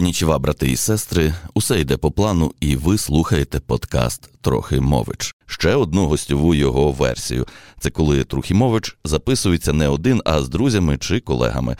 Конічева, брати і сестри, усе йде по плану, і ви слухаєте подкаст Трохимович. Ще одну гостьову його версію. Це коли Трухімович записується не один, а з друзями чи колегами.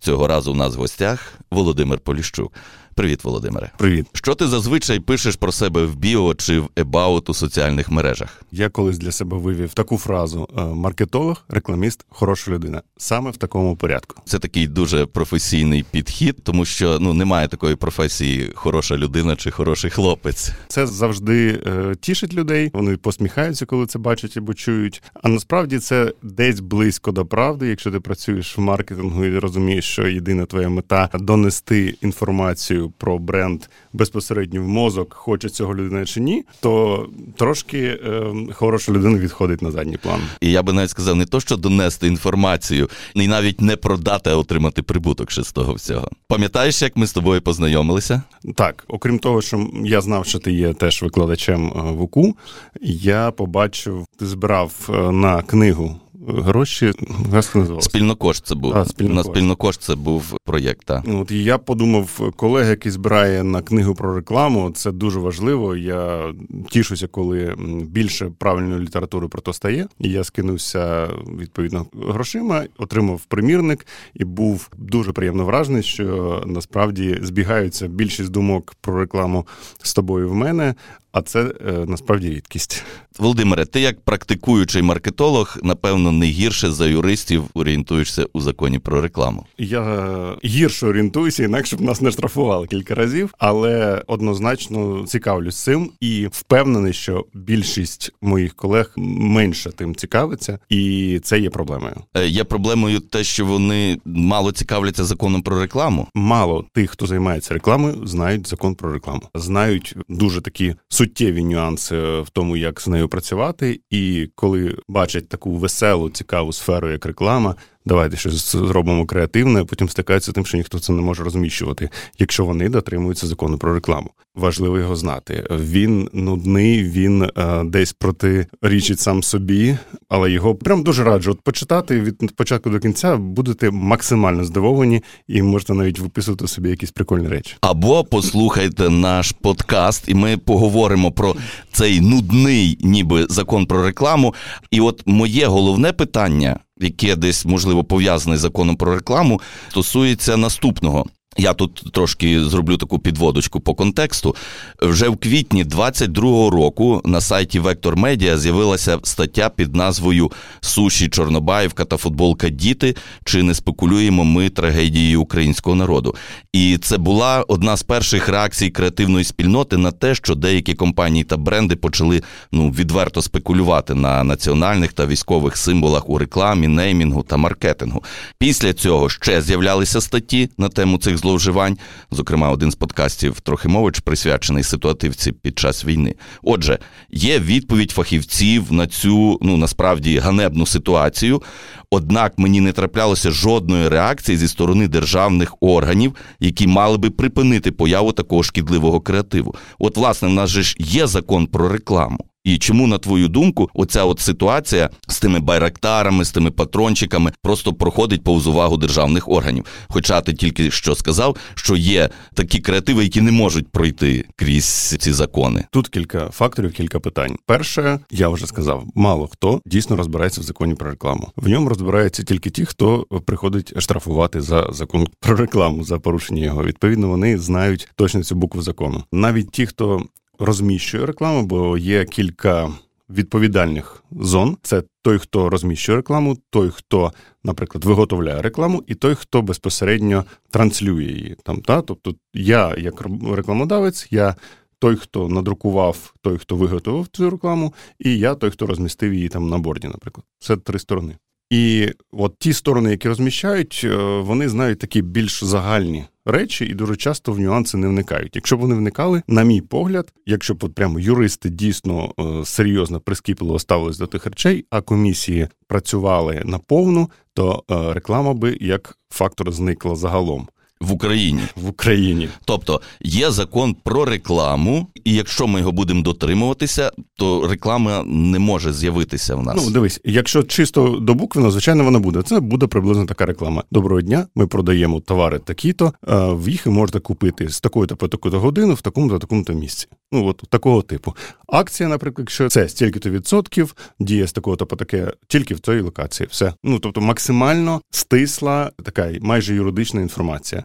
Цього разу у нас в гостях Володимир Поліщук. Привіт, Володимире. Привіт. Що ти зазвичай пишеш про себе в біо чи в ебаут у соціальних мережах? Я колись для себе вивів таку фразу: е, маркетолог, рекламіст, хороша людина. Саме в такому порядку. Це такий дуже професійний підхід, тому що ну немає такої професії хороша людина чи хороший хлопець. Це завжди е, тішить людей. Вони посміхаються, коли це бачать або чують. А насправді це десь близько до правди, якщо ти працюєш в маркетингу і розумієш, що єдина твоя мета донести інформацію про бренд безпосередньо в мозок, хоче цього людина чи ні, то трошки е, хороша людина відходить на задній план. І я би навіть сказав, не то, що донести інформацію, і навіть не продати, а отримати прибуток ще з того всього. Пам'ятаєш, як ми з тобою познайомилися? Так, окрім того, що я знав, що ти є теж викладачем е, в УКУ, я побачив, ти збирав е, на книгу гроші газ називався? Спільнокошт це був. А, спільнокошт. На спільнокошт це був проєкт. так. От і я подумав, колега, який збирає на книгу про рекламу, це дуже важливо. Я тішуся, коли більше правильної літератури про то стає. І я скинувся відповідно грошима, отримав примірник і був дуже приємно вражений, що насправді збігаються більшість думок про рекламу з тобою в мене. А це е, насправді рідкість. Володимире, ти як практикуючий маркетолог, напевно, не гірше за юристів орієнтуєшся у законі про рекламу. Я гірше орієнтуюся, інакше б нас не штрафували кілька разів, але однозначно цікавлюсь цим і впевнений, що більшість моїх колег менше тим цікавиться, і це є проблемою. Е, є проблемою те, що вони мало цікавляться законом про рекламу. Мало тих, хто займається рекламою, знають закон про рекламу, знають дуже такі суттєві нюанси в тому, як з нею працювати, і коли бачать таку веселу, цікаву сферу, як реклама, давайте щось зробимо креативне, потім стикаються тим, що ніхто це не може розміщувати, якщо вони дотримуються закону про рекламу. Важливо його знати. Він нудний, він е, десь протирічить сам собі, але його прям дуже раджу от почитати від початку до кінця будете максимально здивовані і можете навіть виписувати собі якісь прикольні речі. Або послухайте наш подкаст, і ми поговоримо про цей нудний, ніби закон про рекламу. І от моє головне питання яке десь можливо пов'язане з законом про рекламу, стосується наступного. Я тут трошки зроблю таку підводочку по контексту. Вже в квітні 22-го року на сайті Вектор Медіа з'явилася стаття під назвою Суші Чорнобаївка та футболка Діти. Чи не спекулюємо ми трагедією українського народу? І це була одна з перших реакцій креативної спільноти на те, що деякі компанії та бренди почали ну відверто спекулювати на національних та військових символах у рекламі, неймінгу та маркетингу. Після цього ще з'являлися статті на тему цих зловживань. Зокрема, один з подкастів Трохимович присвячений ситуативці під час війни. Отже, є відповідь фахівців на цю ну насправді ганебну ситуацію. Однак мені не траплялося жодної реакції зі сторони державних органів, які мали би припинити появу такого шкідливого креативу. От, власне, в нас же ж є закон про рекламу. І чому, на твою думку, оця от ситуація з тими байрактарами, з тими патрончиками просто проходить повз увагу державних органів? Хоча ти тільки що сказав, що є такі креативи, які не можуть пройти крізь ці закони. Тут кілька факторів, кілька питань. Перше, я вже сказав, мало хто дійсно розбирається в законі про рекламу. В ньому розбираються тільки ті, хто приходить штрафувати за закон про рекламу за порушення його. Відповідно, вони знають точно цю букву закону. Навіть ті, хто розміщує рекламу, бо є кілька відповідальних зон. Це той, хто розміщує рекламу, той, хто, наприклад, виготовляє рекламу, і той, хто безпосередньо транслює її. Там, та? Тобто я, як рекламодавець, я. Той, хто надрукував, той, хто виготовив цю рекламу, і я той, хто розмістив її там на борді, наприклад. Це три сторони. І от ті сторони, які розміщають, е, вони знають такі більш загальні речі і дуже часто в нюанси не вникають. Якщо б вони вникали, на мій погляд, якщо б от прямо юристи дійсно е, серйозно прискіпливо ставились до тих речей, а комісії працювали наповну, то е, реклама би як фактор зникла загалом. В Україні в Україні, тобто є закон про рекламу, І якщо ми його будемо дотримуватися, то реклама не може з'явитися в нас. Ну, дивись, якщо чисто до букви, звичайно, вона буде. Це буде приблизно така реклама. Доброго дня, ми продаємо товари такі-то, в їх можете купити з такої-то по таку-то годину в такому-то такому-то місці. Ну, от такого типу. Акція, наприклад, якщо це стільки-то відсотків, діє з такого-то по таке, тільки в цій локації. Все. Ну, тобто максимально стисла така майже юридична інформація.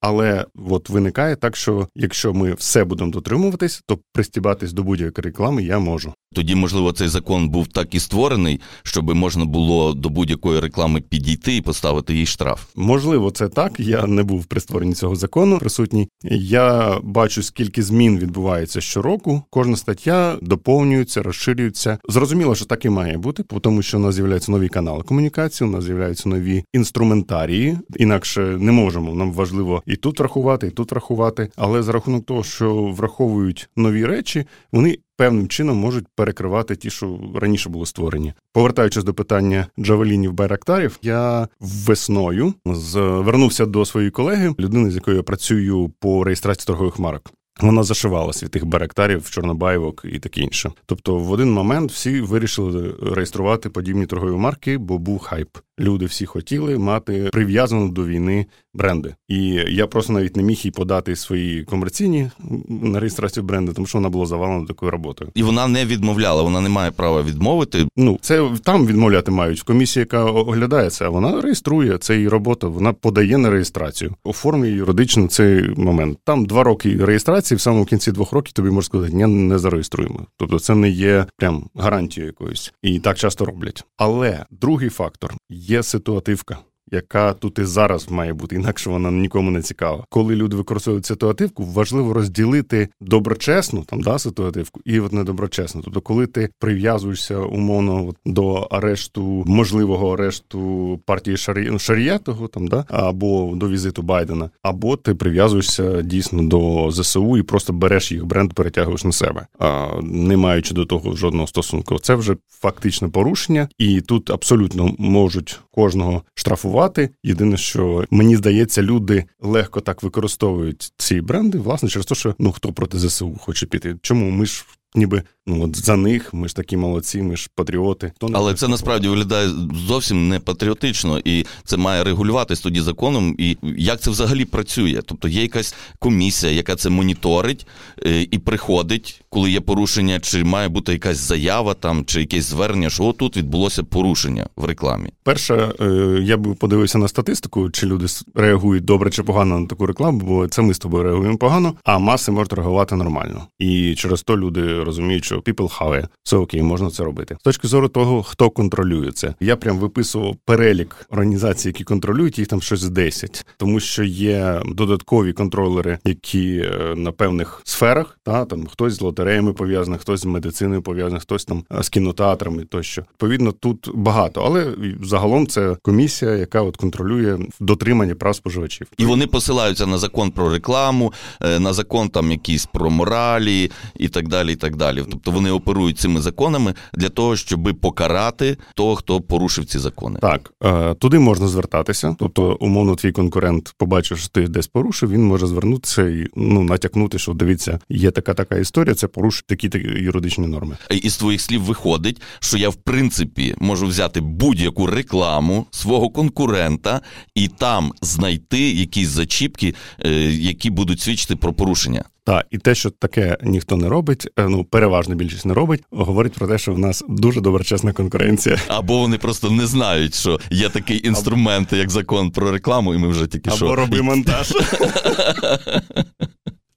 Але от виникає так, що якщо ми все будемо дотримуватись, то пристібатись до будь-якої реклами я можу. Тоді, можливо, цей закон був так і створений, щоб можна було до будь-якої реклами підійти і поставити їй штраф. Можливо, це так. Я не був при створенні цього закону присутній. Я бачу, скільки змін відбувається щороку. Кожна стаття доповнюється, розширюється. Зрозуміло, що так і має бути, тому що у нас з'являються нові канали комунікації, у нас з'являються нові інструментарії. Інакше не можемо. Нам важливо і тут врахувати, і тут врахувати. Але за рахунок того, що враховують нові речі, вони певним чином можуть перекривати ті, що раніше були створені. Повертаючись до питання джавелінів байрактарів, я весною звернувся до своєї колеги, людини, з якою я працюю по реєстрації торгових марок. Вона зашивала святих барактарів, чорнобаєвок і таке інше. Тобто, в один момент всі вирішили реєструвати подібні торгові марки, бо був хайп. Люди всі хотіли мати прив'язану до війни бренди. І я просто навіть не міг їй подати свої комерційні на реєстрацію бренду, тому що вона була завалена такою роботою. І вона не відмовляла, вона не має права відмовити. Ну це там відмовляти мають в комісії, яка оглядає це, а вона реєструє це її робота. Вона подає на реєстрацію, оформлює юридично цей момент. Там два роки реєстрації, в самому кінці двох років тобі можна сказати, ні, не зареєструємо. Тобто, це не є прям гарантією якоюсь, і так часто роблять. Але другий фактор є ситуативка яка тут і зараз має бути, інакше вона нікому не цікава. Коли люди використовують ситуативку, важливо розділити доброчесну там да ситуативку і от недоброчесну. Тобто, коли ти прив'язуєшся умовно до арешту, можливого арешту партії Шарі... Шарієтого, там да або до візиту Байдена, або ти прив'язуєшся дійсно до ЗСУ і просто береш їх бренд, перетягуєш на себе, а не маючи до того жодного стосунку. Це вже фактичне порушення, і тут абсолютно можуть кожного штрафувати. Єдине, що мені здається, люди легко так використовують ці бренди, власне, через те, що ну хто проти ЗСУ хоче піти. Чому ми ж ніби ну от за них ми ж такі молодці, ми ж патріоти. То Але це насправді виглядає зовсім не патріотично, і це має регулюватись тоді законом. І як це взагалі працює? Тобто є якась комісія, яка це моніторить е, і приходить, коли є порушення, чи має бути якась заява там, чи якесь звернення, що тут відбулося порушення в рекламі. Перше, е, я би подивився на статистику, чи люди реагують добре чи погано на таку рекламу, бо це ми з тобою реагуємо погано, а маси можуть реагувати нормально. І через то люди розуміють, що people have it, це окей, можна це робити. З точки зору того, хто контролює це, я прям виписував перелік організацій, які контролюють їх там щось 10. тому що є додаткові контролери, які е, на певних сферах, та там хтось з лотереями пов'язаний, хтось з медициною пов'язаний, хтось там е, з кінотеатрами тощо. Відповідно, тут багато, але загалом це комісія, яка от контролює дотримання прав споживачів, і вони посилаються на закон про рекламу, е, на закон там якісь про моралі і так далі. і так далі. Тобто вони оперують цими законами для того, щоб покарати того, хто порушив ці закони. Так е, туди можна звертатися. Тобто, умовно, твій конкурент побачив, що ти десь порушив, він може звернутися і ну натякнути, що дивіться, є така така історія. Це порушує такі такі юридичні норми. Із твоїх слів виходить, що я в принципі можу взяти будь-яку рекламу свого конкурента і там знайти якісь зачіпки, е, які будуть свідчити про порушення. Так, і те, що таке ніхто не робить, е, ну переважно більшість не робить, говорить про те, що в нас дуже доброчесна конкуренція. Або вони просто не знають, що є такий інструмент, як закон про рекламу, і ми вже тільки Або що... Або роби монтаж.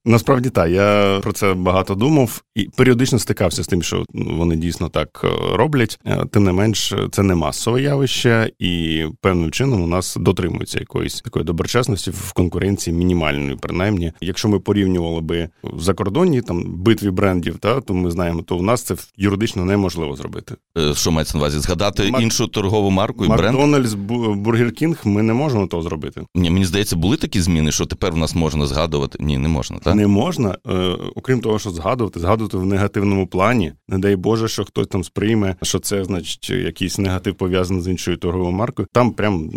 Насправді так, я про це багато думав і періодично стикався з тим, що вони дійсно так е, роблять. Е, тим не менш, це не масове явище, і певним чином у нас дотримується якоїсь такої доброчесності в конкуренції мінімальної, принаймні. Якщо ми порівнювали би закордонні там битві брендів, та то ми знаємо, то у нас це юридично неможливо зробити. Е, що мається на увазі? Згадати Мак... іншу торгову марку і бренд? Макдональдс, Бургер Кінг, ми не можемо того зробити. Ні, мені здається, були такі зміни, що тепер у нас можна згадувати. Ні, не можна, так? Не можна, е, окрім того, що згадувати, згадувати в негативному плані. Не дай Боже, що хтось там сприйме, що це значить якийсь негатив пов'язаний з іншою торговою маркою. Там прям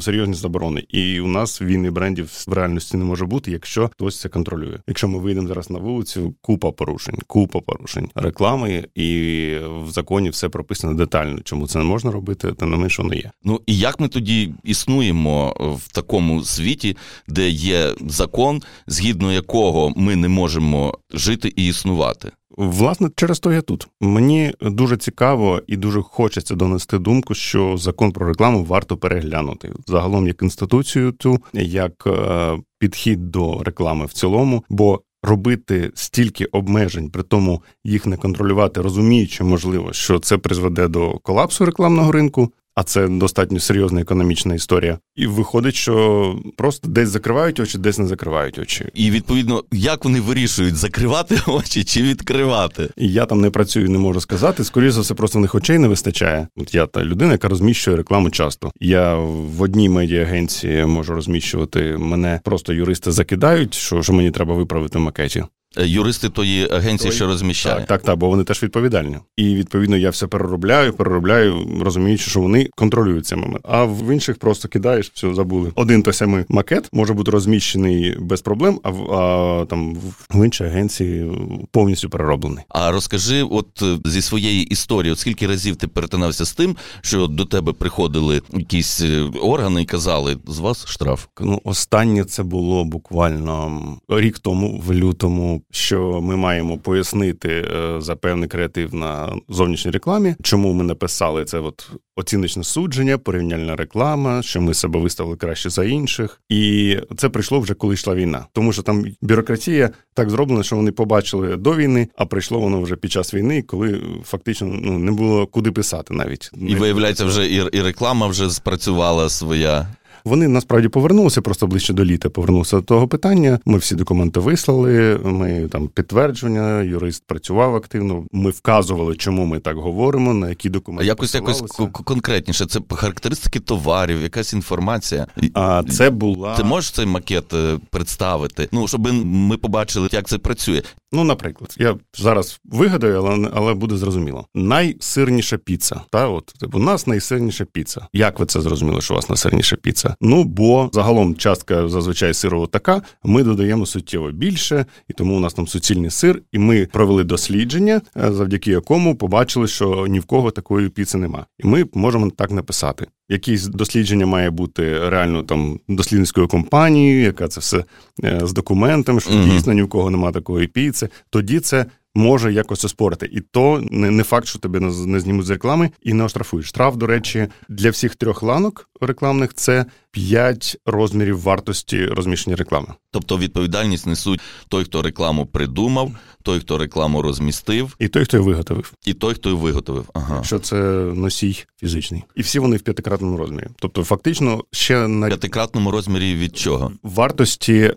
серйозні заборони. І у нас війни брендів в реальності не може бути, якщо хтось це контролює. Якщо ми вийдемо зараз на вулицю, купа порушень, купа порушень реклами, і в законі все прописано детально. Чому це не можна робити, та не менше воно є. Ну і як ми тоді існуємо в такому світі, де є закон, згідно якого ми не можемо жити і існувати? Власне, через то я тут. Мені дуже цікаво і дуже хочеться донести думку, що закон про рекламу варто переглянути загалом як інституцію, цю як е, підхід до реклами в цілому, бо робити стільки обмежень, при тому їх не контролювати, розуміючи, можливо, що це призведе до колапсу рекламного ринку а це достатньо серйозна економічна історія. І виходить, що просто десь закривають очі, десь не закривають очі. І відповідно, як вони вирішують закривати очі чи відкривати? І я там не працюю, не можу сказати. Скоріше за все, просто в них очей не вистачає. От я та людина, яка розміщує рекламу часто. Я в одній медіагенції можу розміщувати. Мене просто юристи закидають, що, що мені треба виправити в макеті. Е, юристи тої агенції, що розміщає. Так, так, так, бо вони теж відповідальні. І відповідно я все переробляю, переробляю, розуміючи, що вони контролюють цей момент. А в інших просто кидаєш, все забули. Один той самий макет може бути розміщений без проблем, а в а, там в іншій агенції повністю перероблений. А розкажи, от е, зі своєї історії, от скільки разів ти перетинався з тим, що до тебе приходили якісь е, органи і казали, з вас штраф? Ну, останнє це було буквально рік тому, в лютому що ми маємо пояснити е, за певний креатив на зовнішній рекламі, чому ми написали це от оціночне судження, порівняльна реклама, що ми себе виставили краще за інших, і це прийшло вже коли йшла війна, тому що там бюрократія так зроблена, що вони побачили до війни, а прийшло воно вже під час війни, коли фактично ну не було куди писати навіть. І виявляється, вже і, і реклама вже спрацювала своя. Вони насправді повернулися просто ближче до літа. Повернувся до того питання. Ми всі документи вислали. Ми там підтвердження, юрист працював активно. Ми вказували, чому ми так говоримо, на які документи. А якось якось конкретніше. Це характеристики товарів, якась інформація. А це була ти можеш цей макет е, представити? Ну щоб ми побачили, як це працює. Ну, наприклад, я зараз вигадаю, але але буде зрозуміло. Найсирніша піца. Та от типу, у нас найсирніша піца. Як ви це зрозуміли, що у вас найсирніша піца? Ну бо загалом частка зазвичай сиру така. Ми додаємо суттєво більше, і тому у нас там суцільний сир. І ми провели дослідження, е, завдяки якому побачили, що ні в кого такої піци нема. І ми можемо так написати. Якісь дослідження має бути реально там дослідницькою компанією, яка це все е, з документами, що mm-hmm. дійсно ні в кого немає такої піци. Тоді це може якось оспорити. І то не факт, що тебе не знімуть з реклами і не оштрафують. Штраф, до речі, для всіх трьох ланок рекламних це 5 розмірів вартості розміщення реклами. Тобто відповідальність несуть той, хто рекламу придумав, той, хто рекламу розмістив, і той, хто її виготовив, і той, хто її виготовив. Ага. Що це носій фізичний, і всі вони в п'ятикратному розмірі. Тобто, фактично, ще на п'ятикратному розмірі від чого вартості е,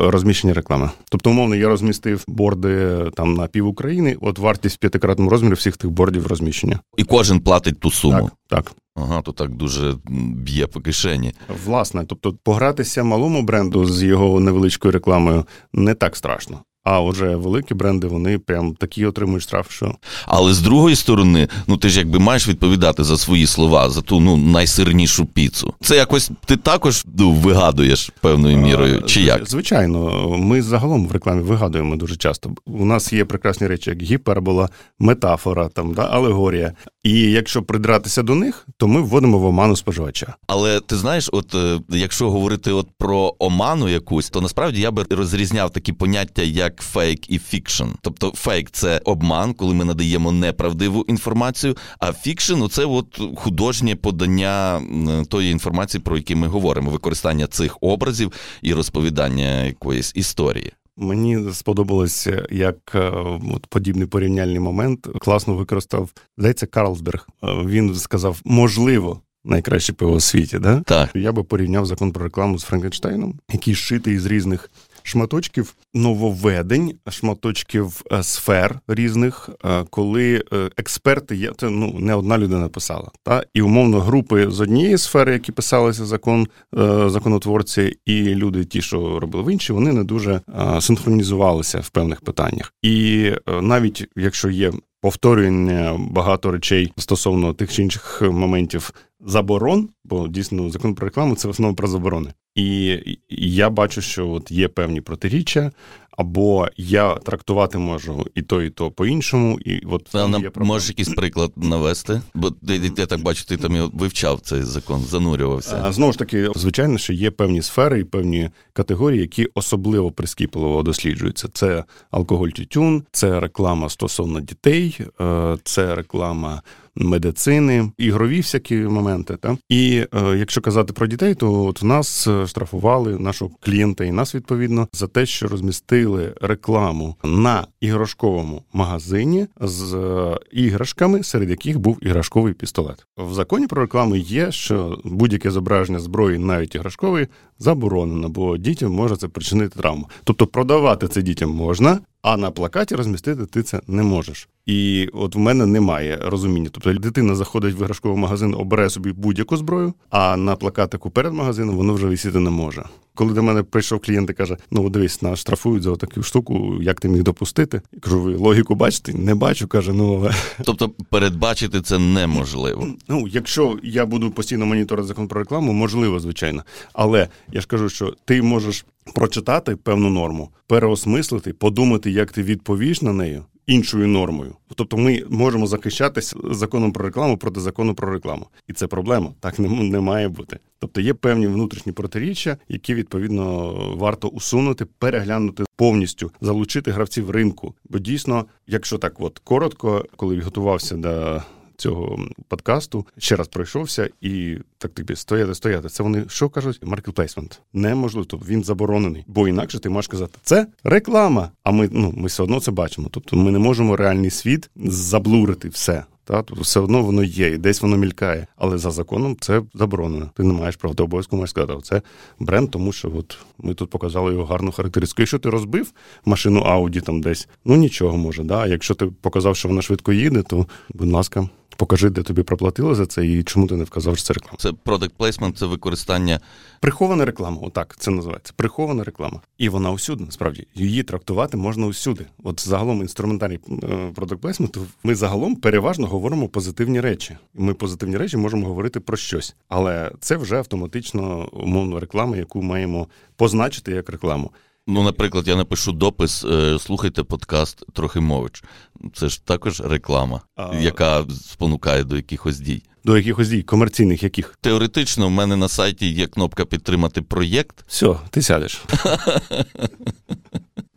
розміщення реклами. Тобто, умовно, я розмістив борди там на пів України. От вартість в п'ятикратному розмірі всіх тих бордів розміщення, і кожен платить ту суму. Так, так. Ага, то так дуже б'є по кишені. Власне, тобто погратися малому бренду з його невеличкою рекламою не так страшно. А вже великі бренди, вони прям такі отримують штраф, що. Але з другої сторони, ну ти ж якби маєш відповідати за свої слова, за ту ну найсирнішу піцу. Це якось ти також ну, вигадуєш певною мірою. Чи як? Звичайно, ми загалом в рекламі вигадуємо дуже часто. У нас є прекрасні речі, як гіпербола, метафора, там да, алегорія. І якщо придратися до них, то ми вводимо в оману споживача. Але ти знаєш, от е, якщо говорити от про оману якусь, то насправді я би розрізняв такі поняття, як фейк і fiction. Тобто фейк це обман, коли ми надаємо неправдиву інформацію. А fiction це от художнє подання тої інформації, про які ми говоримо, використання цих образів і розповідання якоїсь історії. Мені сподобалося, як е, от подібний порівняльний момент класно використав здається, Карлсберг. Е, він сказав, можливо. Найкраще пиво у світі, да? Так. Я би порівняв закон про рекламу з Франкенштейном, який зшитий із різних шматочків нововведень, шматочків е, сфер різних, е, коли е, експерти є це ну не одна людина писала, та і умовно групи з однієї сфери, які писалися закон законотворці, і люди, ті, що робили в інші, вони не дуже синхронізувалися в певних питаннях. І навіть якщо є повторювання багато речей стосовно тих чи інших моментів заборон, бо дійсно закон про рекламу це в основному про заборони. І я бачу, що от є певні протиріччя, або я трактувати можу і то, і то по-іншому. І от там є Можеш якийсь приклад навести? Бо я так бачу, ти там вивчав цей закон, занурювався. А, Знову ж таки, звичайно, що є певні сфери і певні категорії, які особливо прискіпливо досліджуються. Це алкоголь тютюн, це реклама стосовно дітей, е, це реклама медицини, ігрові всякі моменти. Та? І е, якщо казати про дітей, то от в нас е, штрафували нашого клієнта і нас відповідно за те, що розмістили рекламу на іграшковому магазині з е, іграшками, серед яких був іграшковий пістолет. В законі про рекламу є, що будь-яке зображення зброї, навіть іграшкової, заборонено, бо дітям може це причинити травму. Тобто продавати це дітям можна, а на плакаті розмістити ти це не можеш. І от в мене немає розуміння. Тобто дитина заходить в іграшковий магазин, обере собі будь-яку зброю, а на плакатику перед магазином воно вже висіти не може. Коли до мене прийшов клієнт і каже: Ну, дивись, нас штрафують за таку штуку, як ти міг допустити? Я кажу, ви логіку бачите? Не бачу, каже, ну але. Тобто передбачити це неможливо. Ну, якщо я буду постійно моніторити закон про рекламу, можливо, звичайно. Але я ж кажу, що ти можеш прочитати певну норму, переосмислити, подумати, як ти відповіш на неї іншою нормою. Тобто ми можемо захищатися законом про рекламу проти закону про рекламу. І це проблема. Так не, не має бути. Тобто є певні внутрішні протиріччя, які відповідно варто усунути, переглянути повністю, залучити гравців ринку. Бо дійсно, якщо так от коротко, коли готувався до цього подкасту, ще раз пройшовся і так тобі стояти, стояти. Це вони що кажуть? Маркетплейсмент. Неможливо, тобто він заборонений. Бо інакше ти можеш казати, це реклама. А ми ну ми все одно це бачимо. Тобто ми не можемо реальний світ заблурити все. Та тобто все одно воно є, і десь воно мількає. Але за законом це заборонено. Ти не маєш права, ти обов'язково можеш сказати, це бренд, тому що от ми тут показали його гарну характеристику. Якщо ти розбив машину Ауді там десь, ну нічого може. Да? А якщо ти показав, що вона швидко їде, то будь ласка покажи, де тобі проплатили за це, і чому ти не вказав, що це реклама. Це product placement, це використання. Прихована реклама, отак це називається. Прихована реклама. І вона усюди, насправді. Її трактувати можна усюди. От загалом інструментарій е, product placement, ми загалом переважно говоримо позитивні речі. Ми позитивні речі можемо говорити про щось. Але це вже автоматично умовно реклама, яку маємо позначити як рекламу. Ну, наприклад, я напишу допис, е, слухайте подкаст Трохимович. Це ж також реклама, а... яка спонукає до якихось дій. До якихось дій, комерційних яких? Теоретично, в мене на сайті є кнопка підтримати проєкт. Все, ти сядеш.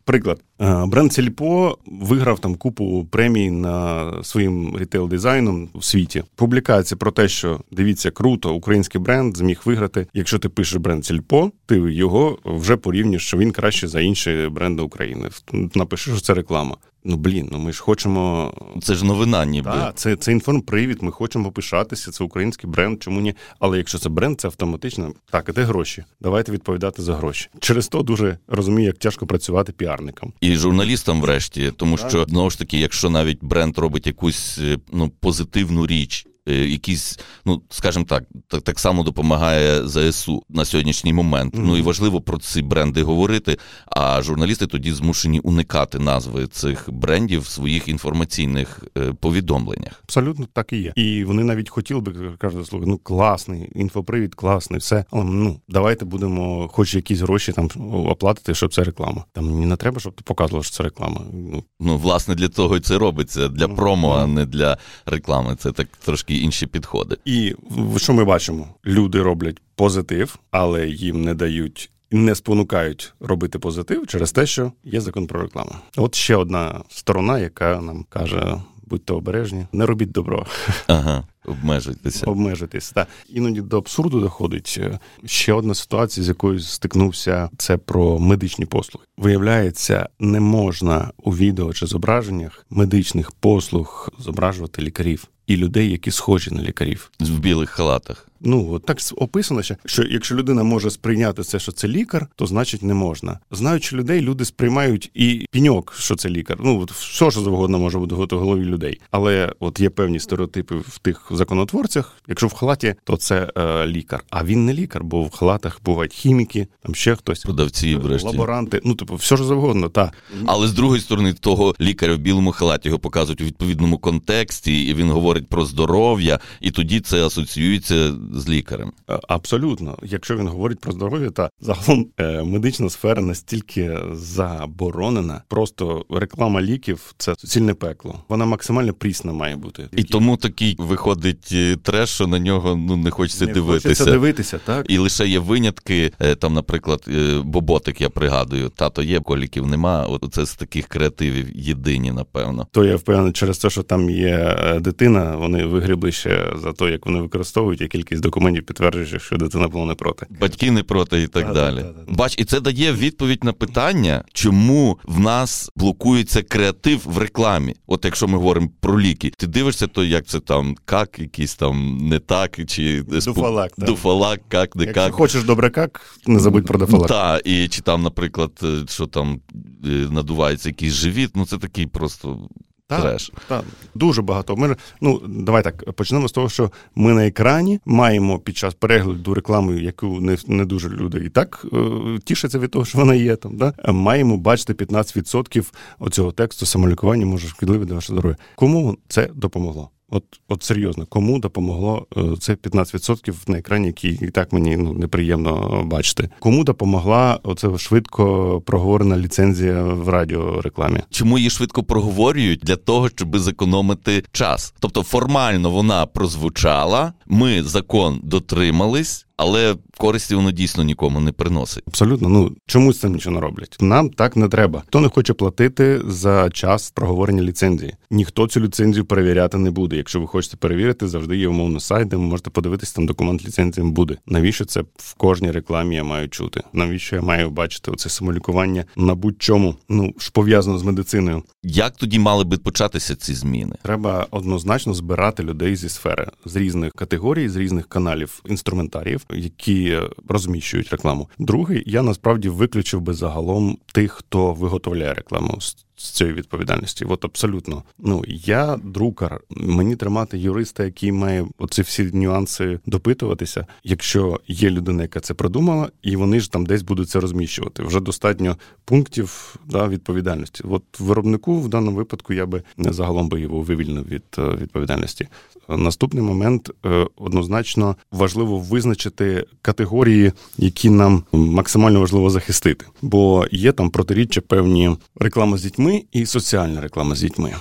Приклад, е, бренд Сільпо виграв там купу премій на своїм рітейл дизайном в світі. Публікація про те, що дивіться, круто, український бренд зміг виграти. Якщо ти пишеш бренд Сільпо, ти його вже порівнюєш, що він краще за інші бренди України. Напиши, що це реклама. Ну блін, ну ми ж хочемо. Це ж новина, ніби. Так, це це інформпривід. Ми хочемо пишатися. Це український бренд. Чому ні? Але якщо це бренд, це автоматично так, і де гроші? Давайте відповідати за гроші. Через то дуже розумію, як тяжко працювати піарникам і журналістам, врешті, тому так. що знову ж таки, якщо навіть бренд робить якусь е, ну позитивну річ. Е, якісь, ну скажімо так, так так само допомагає ЗСУ на сьогоднішній момент. Mm-hmm. Ну і важливо про ці бренди говорити. А журналісти тоді змушені уникати назви цих брендів в своїх інформаційних е, повідомленнях. Абсолютно так і є. І вони навіть хотіли би кажуть, слухай, ну класний, інфопривід, класний, все. Але ну давайте будемо, хоч якісь гроші там оплатити, щоб це реклама. Там мені не треба, щоб ти показував, що це реклама. Ну ну власне для того і це робиться для ну, промо, mm-hmm. а не для реклами. Це так трошки трошки інші підходи. І що ми бачимо? Люди роблять позитив, але їм не дають. Не спонукають робити позитив через те, що є закон про рекламу. От ще одна сторона, яка нам каже: будьте обережні, не робіть добро. Ага. Обмежуйтеся. Обмежуйтесь. Так. Іноді до абсурду доходить. Ще одна ситуація, з якою стикнувся, це про медичні послуги. Виявляється, не можна у відео чи зображеннях медичних послуг зображувати лікарів і людей, які схожі на лікарів. В білих халатах. Ну от так описано, ще, що якщо людина може сприйняти це, що це лікар, то значить не можна. Знаючи людей, люди сприймають і піньок, що це лікар. Ну от все, що завгодно може бути в голові людей. Але от є певні стереотипи в тих законотворцях. Якщо в халаті, то це е, лікар. А він не лікар, бо в халатах бувають хіміки, там ще хтось продавці, врешті. лаборанти. Ну типу, все що завгодно. Та але з другої сторони, того лікаря в білому халаті його показують у відповідному контексті, і він говорить про здоров'я, і тоді це асоціюється з лікарем. Е, абсолютно, якщо він говорить про здоров'я, та загалом е, медична сфера настільки заборонена, просто реклама ліків це суцільне пекло. Вона максимально прісна має бути. І тому такий виходить е, треш, що на нього ну не хочеться не дивитися. Хочеться дивитися, так і лише є винятки. Там, наприклад, Боботик, я пригадую, тато є коліків нема. От це з таких креативів єдині, напевно. То я впевнений, через те, що там є дитина, вони вигрібли ще за те, як вони використовують і кількість документів підтверджує, що дитина була не проти. Батьки не проти і так да, далі. Да, да, Бач, і це дає відповідь на питання, чому в нас блокується креатив в рекламі. От якщо ми говоримо про ліки, ти дивишся, то як це там, как, якийсь там не так, чи дуфалак, спу... дуфалак, как, не Якщо как. хочеш добре как, не забудь про дуфалак. Так, і чи там, наприклад, що там е, надувається якийсь живіт, ну це такий просто. Так, так, дуже багато. Ми ну давай так почнемо з того, що ми на екрані маємо під час перегляду реклами, яку не не дуже люди і так е, тішаться від того, що вона є там. Да? Маємо бачити 15% оцього тексту самолікування може шкідливе для вашого здоров'я. Кому це допомогло? От от серйозно, кому допомогло е, це 15% на екрані, який і так мені ну неприємно бачити. Кому допомогла оце швидко проговорена ліцензія в радіорекламі? Чому її швидко проговорюють для того, щоб зекономити час? Тобто формально вона прозвучала, ми закон дотримались. Але користі воно дійсно нікому не приносить. Абсолютно, ну чомусь це нічого не роблять. Нам так не треба. Хто не хоче платити за час проговорення ліцензії? Ніхто цю ліцензію перевіряти не буде. Якщо ви хочете перевірити, завжди є умовно сайт, де ви можете подивитися, там документ ліцензії буде. Навіщо це в кожній рекламі я маю чути? Навіщо я маю бачити оце самолікування на будь-чому? Ну ж пов'язано з медициною. Як тоді мали би початися ці зміни? Треба однозначно збирати людей зі сфери з різних категорій, з різних каналів інструментаріїв які розміщують рекламу. Другий я насправді виключив би загалом тих, хто виготовляє рекламу з цієї відповідальності. От абсолютно. Ну я друкар, мені тримати юриста, який має оці всі нюанси допитуватися. Якщо є людина, яка це продумала, і вони ж там десь будуть це розміщувати. Вже достатньо пунктів да, відповідальності. От виробнику в даному випадку я би загалом би його вивільнив від е, відповідальності. Наступний момент е, однозначно важливо визначити категорії, які нам максимально важливо захистити, бо є там протиріччя певні реклама з дітьми і соціальна реклама з дітьми.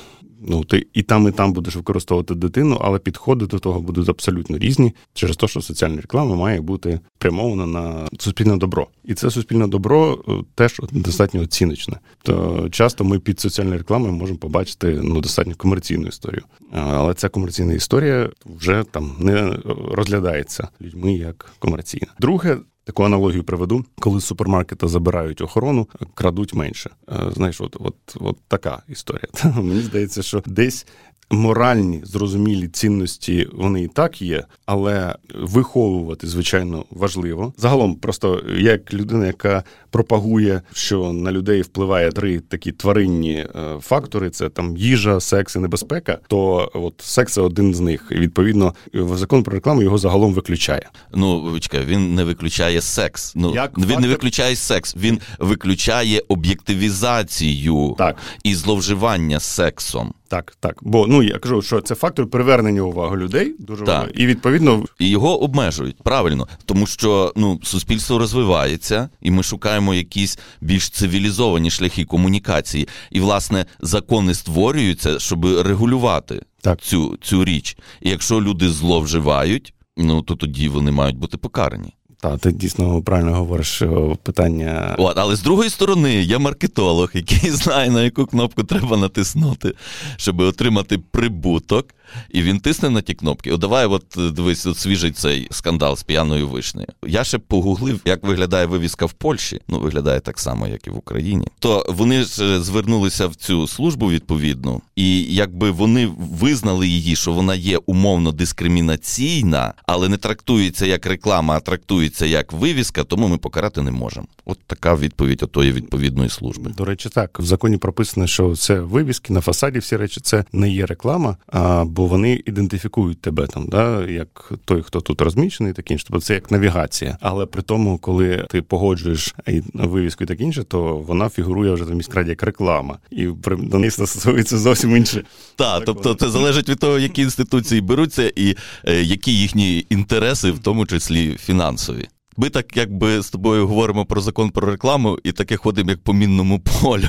Ну, ти і там, і там будеш використовувати дитину, але підходи до того будуть абсолютно різні через те, що соціальна реклама має бути спрямована на суспільне добро. І це суспільне добро е, теж достатньо оціночне. То часто ми під соціальною рекламою можемо побачити ну достатньо комерційну історію. Але ця комерційна історія вже там не розглядається людьми як комерційна. Друге, Таку аналогію приведу, коли з супермаркета забирають охорону, крадуть менше. Е, знаєш, от от, от така історія. Мені здається, що десь моральні зрозумілі цінності вони і так є, але виховувати звичайно важливо. Загалом, просто як людина, яка пропагує, що на людей впливає три такі тваринні е, фактори: це там їжа, секс і небезпека. То от секс це один з них. І відповідно закон про рекламу його загалом виключає. Ну чекай, він не виключає секс. Ну як він фактор... не виключає секс, він виключає об'єктивізацію так. і зловживання сексом. Так, так. Бо ну я кажу, що це фактор привернення уваги людей, дуже так. і відповідно і його обмежують правильно, тому що ну суспільство розвивається, і ми шукаємо якісь більш цивілізовані шляхи комунікації. І власне закони створюються, щоб регулювати так. цю цю річ. І якщо люди зловживають, ну то тоді вони мають бути покарані. Так, ти дійсно правильно говориш питання. От, але з другої сторони, є маркетолог, який знає, на яку кнопку треба натиснути, щоб отримати прибуток. І він тисне на ті кнопки. О, давай, от дивись, от свіжий цей скандал з п'яною вишнею. Я ще погуглив, як виглядає вивіска в Польщі. Ну, виглядає так само, як і в Україні. То вони ж е, звернулися в цю службу відповідну, і якби вони визнали її, що вона є умовно дискримінаційна, але не трактується як реклама, а трактується як вивіска, тому ми покарати не можемо. От така відповідь отої відповідної служби. До речі, так в законі прописано, що це вивіски на фасаді. Всі речі, це не є реклама, а бо вони ідентифікують тебе там, да, як той, хто тут розміщений, так інше. Тобто це як навігація. Але при тому, коли ти погоджуєш вивіску і так інше, то вона фігурує вже в міськраді як реклама, і до неї стосується зовсім інше. Так, тобто це залежить від того, які інституції беруться, і е, які їхні інтереси, в тому числі фінансові. Ми так якби з тобою говоримо про закон про рекламу і таке ходимо, як по мінному полю.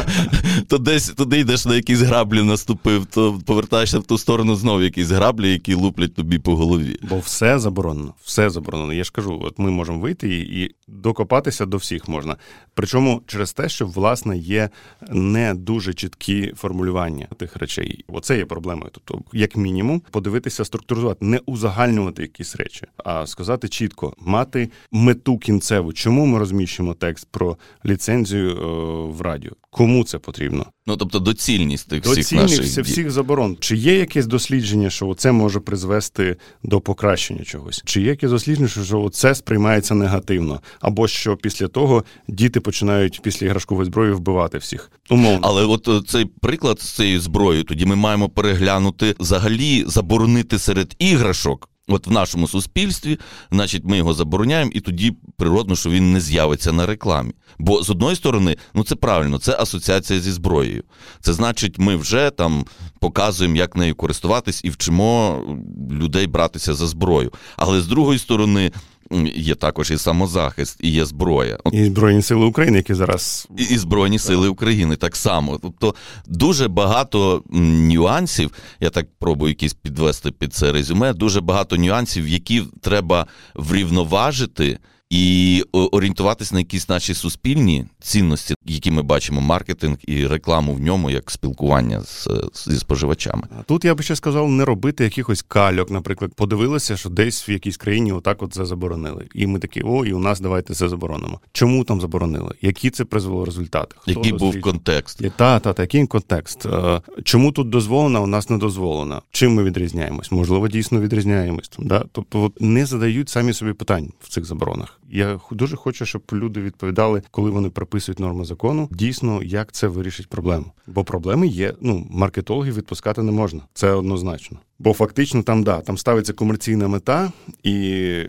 То десь туди йдеш на якісь граблі наступив, то повертаєшся в ту сторону знову якісь граблі, які луплять тобі по голові. Бо все заборонено. Все заборонено. Я ж кажу, от ми можемо вийти і докопатися до всіх можна. Причому через те, що власне є не дуже чіткі формулювання тих речей. Оце є проблемою. Тобто, як мінімум, подивитися, структуризувати, не узагальнювати якісь речі, а сказати чітко, мати мету кінцеву, чому ми розміщуємо текст про ліцензію е, в радіо. Кому це потрібно? Ну тобто доцільність тих всіх наших всіх, всіх заборон. Чи є якесь дослідження, що це може призвести до покращення чогось? Чи є якесь дослідження, що це сприймається негативно, або що після того діти починають після іграшкової зброї вбивати всіх? Умовно. Але от е, цей приклад з цією зброєю, тоді ми маємо переглянути взагалі заборонити серед іграшок. От в нашому суспільстві, значить, ми його забороняємо, і тоді природно, що він не з'явиться на рекламі. Бо з одної сторони, ну це правильно, це асоціація зі зброєю. Це значить, ми вже там показуємо, як нею користуватись, і вчимо людей братися за зброю. Але з другої сторони, є також і самозахист, і є зброя. І Збройні сили України, які зараз і, і Збройні сили України так само. Тобто дуже багато нюансів. Я так пробую якісь підвести під це резюме. Дуже багато нюансів, які треба врівноважити і орієнтуватись на якісь наші суспільні цінності, які ми бачимо, маркетинг і рекламу в ньому як спілкування з, зі споживачами. Тут я би ще сказав, не робити якихось кальок. Наприклад, подивилися, що десь в якійсь країні отак от це заборонили. І ми такі, о, і у нас давайте це заборонимо. Чому там заборонили? Які це призвело результати? Хто Який був контекст? Та, та, та, який контекст. Е, чому тут дозволено, у нас не дозволено? Чим ми відрізняємось? Можливо, дійсно відрізняємось. Да? Тобто, от не задають самі собі питань в цих заборонах. Я дуже хочу, щоб люди відповідали, коли вони прописують норми закону, дійсно, як це вирішить проблему. Бо проблеми є. Ну, маркетологів відпускати не можна. Це однозначно. Бо фактично там да, там ставиться комерційна мета, і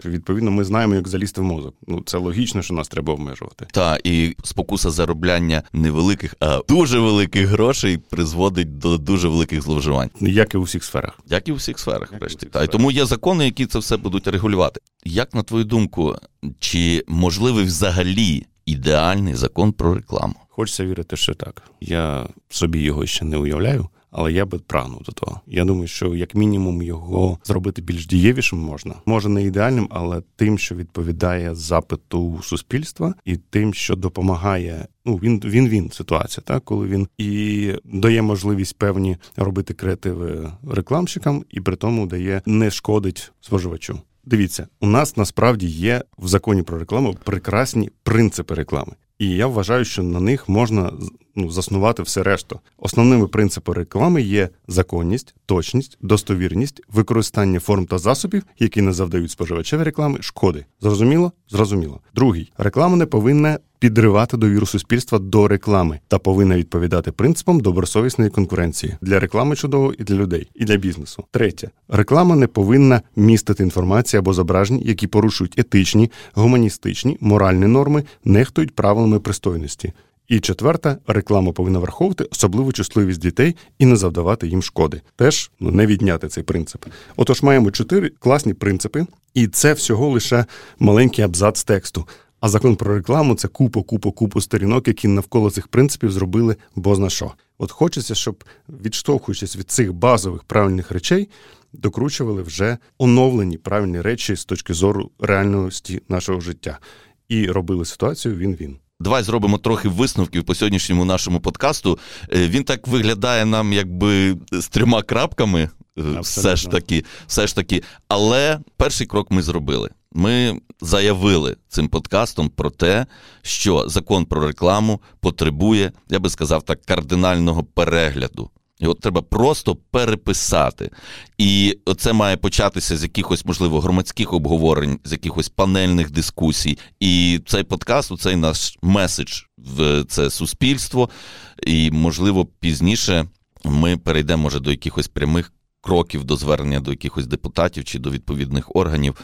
відповідно ми знаємо, як залізти в мозок. Ну це логічно, що нас треба обмежувати. Та і спокуса заробляння невеликих, а дуже великих грошей призводить до дуже великих зловживань, як і у всіх сферах, як і у всіх сферах, врешті. Та й тому є закони, які це все будуть регулювати. Як на твою думку, чи можливий взагалі ідеальний закон про рекламу? Хочеться вірити, що так. Я собі його ще не уявляю але я би прагнув до того. Я думаю, що як мінімум його зробити більш дієвішим можна. Може не ідеальним, але тим, що відповідає запиту суспільства, і тим, що допомагає. Ну, він він він ситуація, так коли він і дає можливість певні робити креативи рекламщикам, і при тому дає не шкодить споживачу. Дивіться, у нас насправді є в законі про рекламу прекрасні принципи реклами. І я вважаю, що на них можна ну, заснувати все решту. Основними принципами реклами є законність, точність, достовірність, використання форм та засобів, які не завдають споживачеві реклами, шкоди. Зрозуміло? Зрозуміло. Другий реклама не повинна підривати довіру суспільства до реклами та повинна відповідати принципам добросовісної конкуренції для реклами чудово і для людей, і для бізнесу. Третє реклама не повинна містити інформацію або зображень, які порушують етичні, гуманістичні, моральні норми, нехтують правилами пристойності. І четверта, реклама повинна враховувати особливу чутливість дітей і не завдавати їм шкоди. Теж ну не відняти цей принцип. Отож, маємо чотири класні принципи, і це всього лише маленький абзац тексту. А закон про рекламу це купу, купу, купу сторінок, які навколо цих принципів зробили бозна що. От хочеться, щоб відштовхуючись від цих базових правильних речей, докручували вже оновлені правильні речі з точки зору реальності нашого життя і робили ситуацію він-він. Давай зробимо трохи висновків по сьогоднішньому нашому подкасту. Е, він так виглядає нам, якби з трьома крапками. Е, Абсолютно. Все ж таки, все ж таки. Але перший крок ми зробили. Ми заявили цим подкастом про те, що закон про рекламу потребує, я би сказав так, кардинального перегляду. Його треба просто переписати. І це має початися з якихось, можливо, громадських обговорень, з якихось панельних дискусій. І цей подкаст, цей наш меседж в це суспільство. І, можливо, пізніше ми перейдемо може до якихось прямих кроків до звернення до якихось депутатів чи до відповідних органів,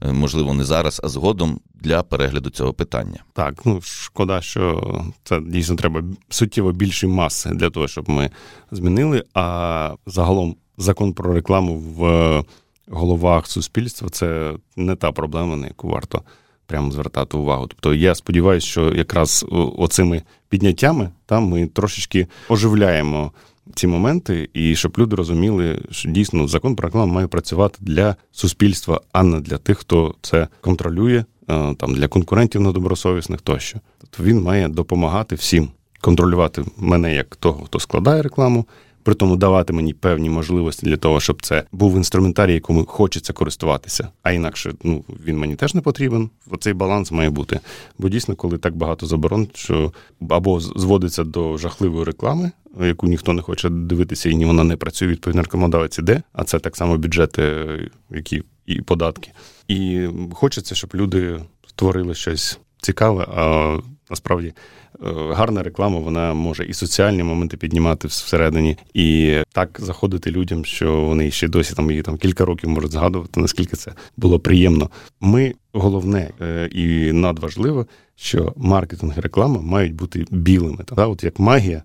е, можливо, не зараз, а згодом для перегляду цього питання. Так, ну шкода, що це дійсно треба суттєво більшої маси для того, щоб ми змінили. А загалом закон про рекламу в головах суспільства це не та проблема, на яку варто. Прямо звертати увагу. Тобто я сподіваюся, що якраз оцими підняттями там ми трошечки оживляємо ці моменти, і щоб люди розуміли, що дійсно закон про рекламу має працювати для суспільства, а не для тих, хто це контролює, е, там для конкурентів недобросовісних тощо. Тобто він має допомагати всім контролювати мене як того, хто складає рекламу. При тому давати мені певні можливості для того, щоб це був інструментарій, якому хочеться користуватися. А інакше ну він мені теж не потрібен. Оцей баланс має бути. Бо дійсно, коли так багато заборон, що або зводиться до жахливої реклами, яку ніхто не хоче дивитися, і ні вона не працює, відповідно, рекомендавець іде, а це так само бюджети, які і податки. І хочеться, щоб люди створили щось цікаве, а насправді е, гарна реклама, вона може і соціальні моменти піднімати всередині, і так заходити людям, що вони ще досі там її там кілька років можуть згадувати, наскільки це було приємно. Ми головне е, і надважливо, що маркетинг і реклама мають бути білими. Та от як магія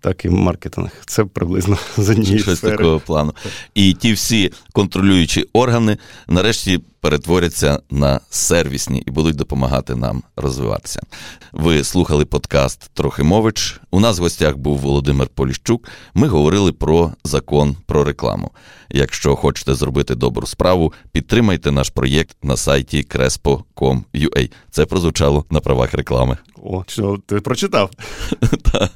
так і маркетинг. Це приблизно з однієї Щось сфери. такого плану. І ті всі контролюючі органи нарешті перетворяться на сервісні і будуть допомагати нам розвиватися. Ви слухали подкаст Трохимович. У нас в гостях був Володимир Поліщук. Ми говорили про закон про рекламу. Якщо хочете зробити добру справу, підтримайте наш проєкт на сайті crespo.com.ua. Це прозвучало на правах реклами. О, що ти прочитав? Так.